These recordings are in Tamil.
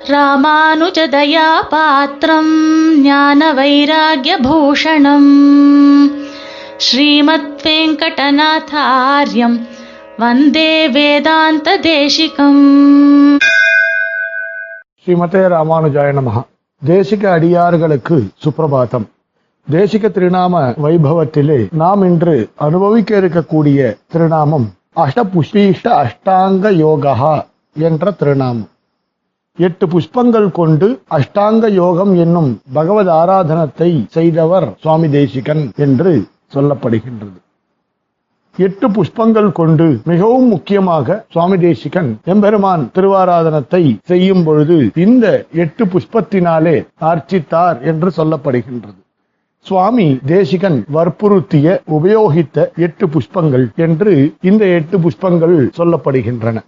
ராமானுஜதயாபாத்திரம் ஞான வைராகிய பூஷணம் ஸ்ரீமத் வெங்கடநாதாரியம் வந்தே வேதாந்த தேசிகம் ஸ்ரீமதே ராமானுஜாய நமகா தேசிக அடியார்களுக்கு சுப்பிரபாதம் தேசிக திருநாம வைபவத்திலே நாம் இன்று அனுபவிக்க இருக்கக்கூடிய திருநாமம் அஷ்டபுஷ்பீஷ்ட அஷ்டாங்க யோகா என்ற திருநாமம். எட்டு புஷ்பங்கள் கொண்டு அஷ்டாங்க யோகம் என்னும் பகவத் ஆராதனத்தை செய்தவர் சுவாமி தேசிகன் என்று சொல்லப்படுகின்றது. எட்டு புஷ்பங்கள் கொண்டு மிகவும் முக்கியமாக சுவாமி தேசிகன் எம்பெருமான் திருவாராதனத்தை செய்யும் பொழுது இந்த எட்டு புஷ்பத்தினாலே அர்ச்சித்தார் என்று சொல்லப்படுகின்றது. சுவாமி தேசிகன் வற்புறுத்திய உபயோகித்த எட்டு புஷ்பங்கள் என்று இந்த எட்டு புஷ்பங்கள் சொல்லப்படுகின்றன.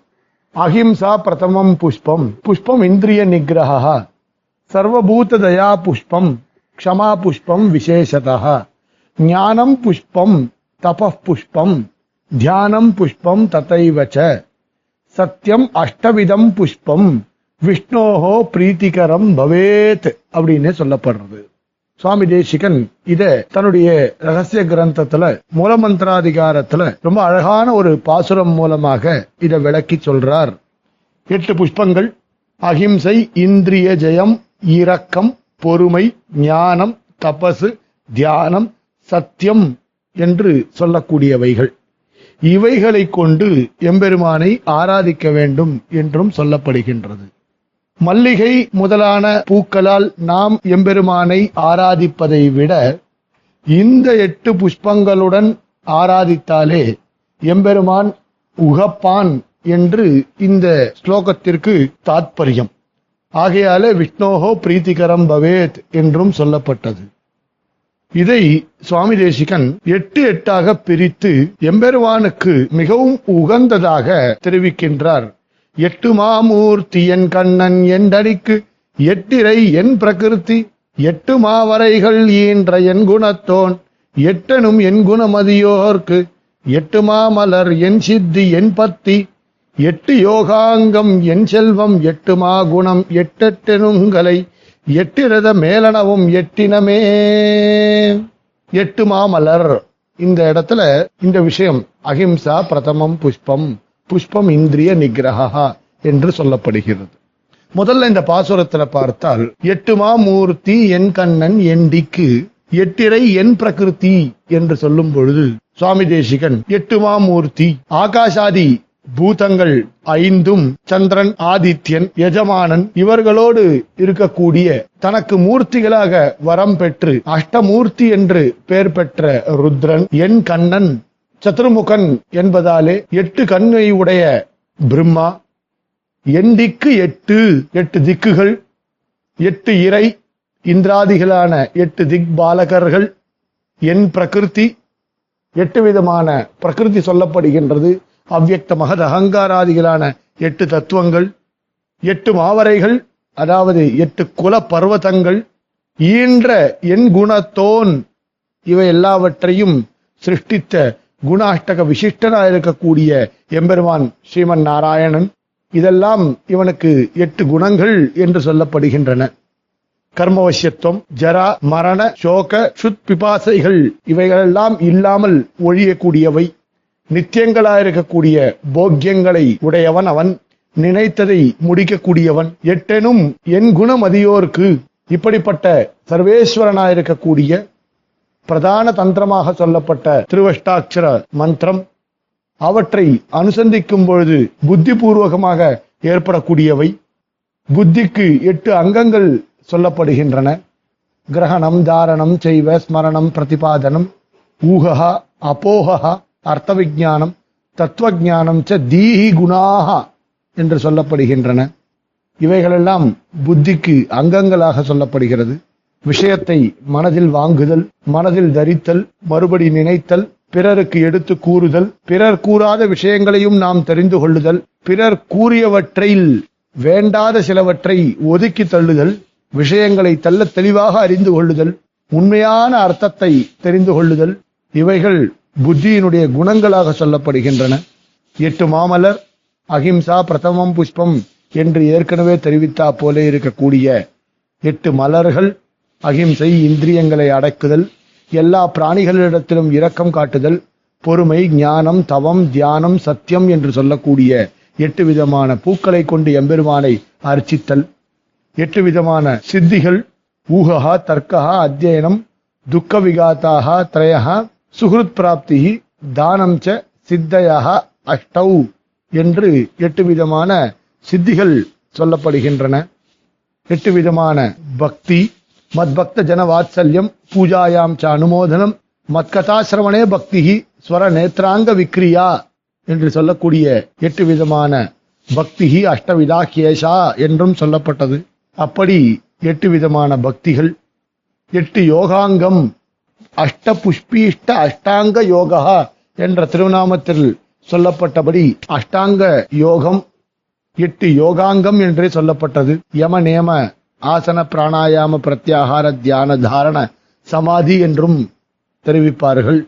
அஹிம்சா பிரதமம் புஷ்பம். புஷ்பம் இந்திரிய நிகிரகா சர்வபூத தயா புஷ்பம். க்ஷமா புஷ்பம் விசேஷதா ஞானம் புஷ்பம் தப புஷ்பம். தியானம் புஷ்பம் ததைவச்ச சத்தியம் அஷ்டவிதம் புஷ்பம் விஷ்ணோஹோ பிரீத்திகரம் பவேத் அப்படின்னு சொல்லப்படுறது சுவாமி தேசிகன் இத தன்னுடைய ரகசிய கிரந்தத்துல மூலமந்திராதிகாரத்துல ரொம்ப அழகான ஒரு பாசுரம் மூலமாக இத விளக்கி சொல்றார். எட்டு புஷ்பங்கள் அகிம்சை இந்திரிய ஜெயம் இரக்கம் பொறுமை ஞானம் தபசு தியானம் சத்தியம் என்று சொல்லக்கூடியவைகள். இவைகளை கொண்டு எம்பெருமானை ஆராதிக்க வேண்டும் என்றும் சொல்லப்படுகின்றது. மல்லிகை முதலான பூக்களால் நாம் எம்பெருமானை ஆராதிப்பதை விட இந்த எட்டு புஷ்பங்களுடன் ஆராதித்தாலே எம்பெருமான் உகப்பான் என்று இந்த ஸ்லோகத்திற்கு தாத்பரியம். ஆகையாலே விஷ்ணோகோ பிரீத்திகரம் பவேத் என்றும் சொல்லப்பட்டது. இதை சுவாமி தேசிகன் எட்டு எட்டாக பிரித்து எம்பெருமானுக்கு மிகவும் உகந்ததாக தெரிவிக்கின்றார். எட்டு மாமூர்த்தி என் கண்ணன் எண்டடிக்கு எட்டிரை என் பிரகிருதி எட்டு மாவரைகள் ஈன்ற என் குணத்தோன் எட்டனும் என் குணமதியோர்க்கு எட்டு மாமலர் என் சித்தி என் பத்தி எட்டு யோகாங்கம் என் செல்வம் எட்டு மா குணம் எட்டெட்டெனுங்களை எட்டிரத மேலனவும் எட்டினமே. எட்டு மாமலர். இந்த இடத்துல இந்த விஷயம் அகிம்சா பிரதமம் புஷ்பம். புஷ்பம் இந்திரிய நிகிரகா என்று சொல்லப்படுகிறது. முதல்ல இந்த பாசுரத்துல பார்த்தால் எட்டு மாமூர்த்தி என் கண்ணன் என் டிக்கு எட்டிரை என் பிரகிருதி என்று சொல்லும் பொழுது சுவாமி தேசிகன் எட்டு மாமூர்த்தி ஆகாஷாதி பூதங்கள் ஐந்தும் சந்திரன் ஆதித்யன் எஜமானன் இவர்களோடு இருக்கக்கூடிய தனக்கு மூர்த்திகளாக வரம் பெற்று அஷ்டமூர்த்தி என்று பெயர் பெற்ற ருத்ரன் என் கண்ணன் சத்ருமுகன் என்பதாலே எட்டு கண்ணை உடைய பிரம்மா என் எட்டு எட்டு திக்குகள் எட்டு இறை இந்திராதிகளான எட்டு திக் பாலகர்கள் என் பிரகிருதி எட்டு விதமான பிரகிருதி சொல்லப்படுகின்றது. அவ்யக்த மகத அகங்காராதிகளான எட்டு தத்துவங்கள் எட்டு மாவரைகள் அதாவது எட்டு குல பர்வதங்கள் ஈன்ற என் குணத்தோன் இவை எல்லாவற்றையும் சிருஷ்டித்த குணாஷ்டக விசிஷ்டனாக இருக்கக்கூடிய எம்பெருமான் ஸ்ரீமன் நாராயணன் இதெல்லாம் இவனுக்கு எட்டு குணங்கள் என்று சொல்லப்படுகின்றன. கர்மவசியத்துவம் ஜரா மரண சோக சுத் பிபாசைகள் இவைகளெல்லாம் இல்லாமல் ஒழியக்கூடியவை. நித்தியங்களாயிருக்கக்கூடிய போக்கியங்களை உடையவன் அவன் நினைத்ததை முடிக்கக்கூடியவன். எட்டெனும் என் குணமதியோர்க்கு இப்படிப்பட்ட சர்வேஸ்வரனாயிருக்கக்கூடிய பிரதான தந்திரமாக சொல்லப்பட்ட திருவஷ்டாட்சர மந்திரம் அவற்றை அனுசந்திக்கும் பொழுது புத்திபூர்வகமாக ஏற்படக்கூடியவை. புத்திக்கு எட்டு அங்கங்கள் சொல்லப்படுகின்றன. கிரகணம் தாரணம் செய்வ ஸ்மரணம் பிரதிபாதனம் ஊகா அப்போகா அர்த்த விஜானம் தத்துவஜானம் ச தீஹி குணாக என்று சொல்லப்படுகின்றன. இவைகளெல்லாம் புத்திக்கு அங்கங்களாக சொல்லப்படுகிறது. விஷயத்தை மனதில் வாங்குதல் மனதில் தரித்தல் மறுபடி நினைத்தல் பிறருக்கு எடுத்து கூறுதல் பிறர் கூறாத விஷயங்களையும் நாம் தெரிந்து கொள்ளுதல் பிறர் கூறியவற்றில் வேண்டாத சிலவற்றை ஒதுக்கி தள்ளுதல் விஷயங்களை தள்ள தெளிவாக அறிந்து கொள்ளுதல் உண்மையான அர்த்தத்தை தெரிந்து கொள்ளுதல் இவைகள் புத்தியினுடைய குணங்களாக சொல்லப்படுகின்றன. எட்டு மாமலர் அகிம்சா பிரதமம் புஷ்பம் என்று ஏற்கனவே தெரிவித்தா போல இருக்கக்கூடிய எட்டு மலர்கள் அகிம்சை இந்திரியங்களை அடக்குதல் எல்லா பிராணிகளிடத்திலும் இரக்கம் காட்டுதல் பொறுமை ஞானம் தவம் தியானம் சத்தியம் என்று சொல்லக்கூடிய எட்டு விதமான பூக்களை கொண்டு எம்பெருமானை அர்ச்சித்தல். எட்டு விதமான சித்திகள் ஊகா தர்க்கா அத்தியனம் துக்க விகாத்தாக திரயா சுகிருத் பிராப்தி தானம் ச சித்தையாக அஷ்டௌ என்று எட்டு விதமான சித்திகள் சொல்லப்படுகின்றன. எட்டு விதமான பக்தி மத்பக்த ஜன வாத்சல்யம் பூஜாயாம் ச அனுமோதனம் மத்கதாசிரவணே பக்தி ஸ்வர நேத்ராங்க விக்ரியா என்று சொல்லக்கூடிய எட்டு விதமான பக்தி அஷ்டவிதா கேஷா என்றும் சொல்லப்பட்டது. அப்படி எட்டு விதமான பக்திகள். எட்டு யோகாங்கம். அஷ்ட புஷ்பீஷ்ட அஷ்டாங்க யோகா என்ற திருநாமத்தில் சொல்லப்பட்டபடி அஷ்டாங்க யோகம் எட்டு யோகாங்கம் என்றே சொல்லப்பட்டது. யம நேம ஆசன பிராணாயாம பிரத்யாகார தியான தாரண சமாதி என்றும் தெரிவிப்பார்கள்.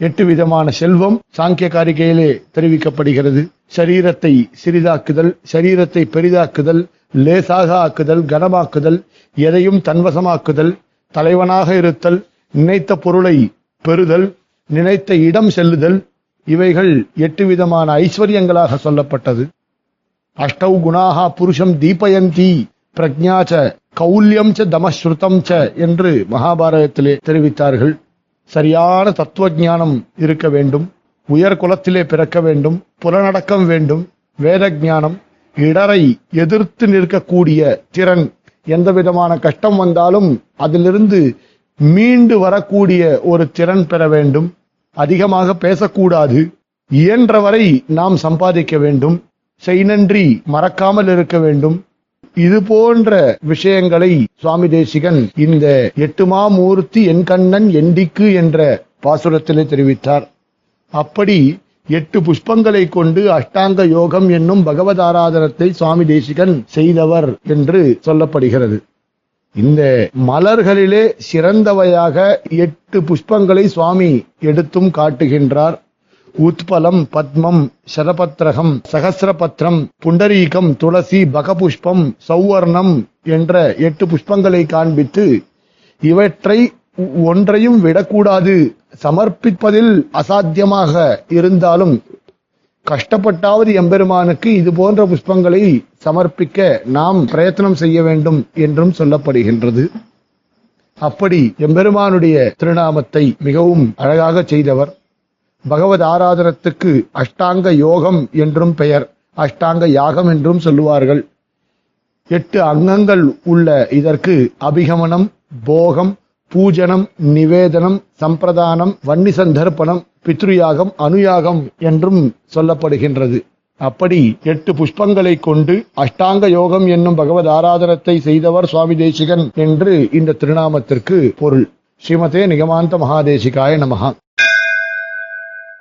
எட்டு விதமான செல்வம் சாங்கிய காரிகையிலே தெரிவிக்கப்படுகிறது. சரீரத்தை சிறிதாக்குதல் சரீரத்தை பெரிதாக்குதல் லேசாக ஆக்குதல் கனமாக்குதல் எதையும் தன்வசமாக்குதல் தலைவனாக இருத்தல் நினைத்த பொருளை பெறுதல் நினைத்த இடம் செல்லுதல் இவைகள் எட்டு விதமான ஐஸ்வர்யங்களாக சொல்லப்பட்டது. அஷ்டௌ குணாகா புருஷம் தீபயந்தி பிரக்ஞாச்ச ச கௌல்யம் ச தமஸ்ருதம் ச என்று மகாபாரதத்திலே தெரிவித்தார்கள். சரியான தத்துவ ஞானம் இருக்க வேண்டும். உயர் குலத்திலே பிறக்க வேண்டும். புலனடக்கம் வேண்டும். வேத ஞானம் இடரை எதிர்த்து நிற்கக்கூடிய திறன். எந்த விதமான கஷ்டம் வந்தாலும் அதிலிருந்து மீண்டு வரக்கூடிய ஒரு திறன் பெற வேண்டும். அதிகமாக பேசக்கூடாது. இயன்றவரை நாம் சம்பாதிக்க வேண்டும். செய்நன்றி மறக்காமல் இருக்க வேண்டும். இது போன்ற விஷயங்களை சுவாமி தேசிகன் இந்த எட்டு மாமூர்த்தி என் கண்ணன் எண்டிக்கு என்ற பாசுரத்திலே தெரிவித்தார். அப்படி எட்டு புஷ்பங்களை கொண்டு அஷ்டாங்க யோகம் என்னும் பகவத் ஆராதனத்தை சுவாமி தேசிகன் செய்தவர் என்று சொல்லப்படுகிறது. இந்த மலர்களிலே சிறந்தவையாக எட்டு புஷ்பங்களை சுவாமி எடுத்தும் காட்டுகின்றார். உத்பலம் பத்மம் சரபத்ரகம் சகசிரபத்ரம் புண்டரீகம் துளசி பகபுஷ்பம் சௌவர்ணம் என்ற எட்டு புஷ்பங்களை காண்பித்து இவற்றை ஒன்றையும் விடக்கூடாது. சமர்ப்பிப்பதில் அசாத்தியமாக இருந்தாலும் கஷ்டப்பட்டாவது எம்பெருமானுக்கு இது போன்ற புஷ்பங்களை சமர்ப்பிக்க நாம் பிரயத்தனம் செய்ய வேண்டும் என்றும் சொல்லப்படுகின்றது. அப்படி எம்பெருமானுடைய திருநாமத்தை மிகவும் அழகாக செய்தவர். பகவத் ஆராதனத்துக்கு அஷ்டாங்க யோகம் என்றும் பெயர் அஷ்டாங்க யாகம் என்றும் சொல்லுவார்கள். எட்டு அங்கங்கள் உள்ள இதற்கு அபிகமனம் போகம் பூஜனம் நிவேதனம் சம்பிரதானம் வன்னி சந்தர்ப்பணம் பித்ருயாகம் அனுயாகம் என்றும் சொல்லப்படுகின்றது. அப்படி எட்டு புஷ்பங்களை கொண்டு அஷ்டாங்க யோகம் என்னும் பகவத் ஆராதனத்தை செய்தவர் சுவாமி தேசிகன் என்று இந்த திருநாமத்திற்கு பொருள். ஸ்ரீமதே நிகமாந்த மகாதேசிகாய நமகா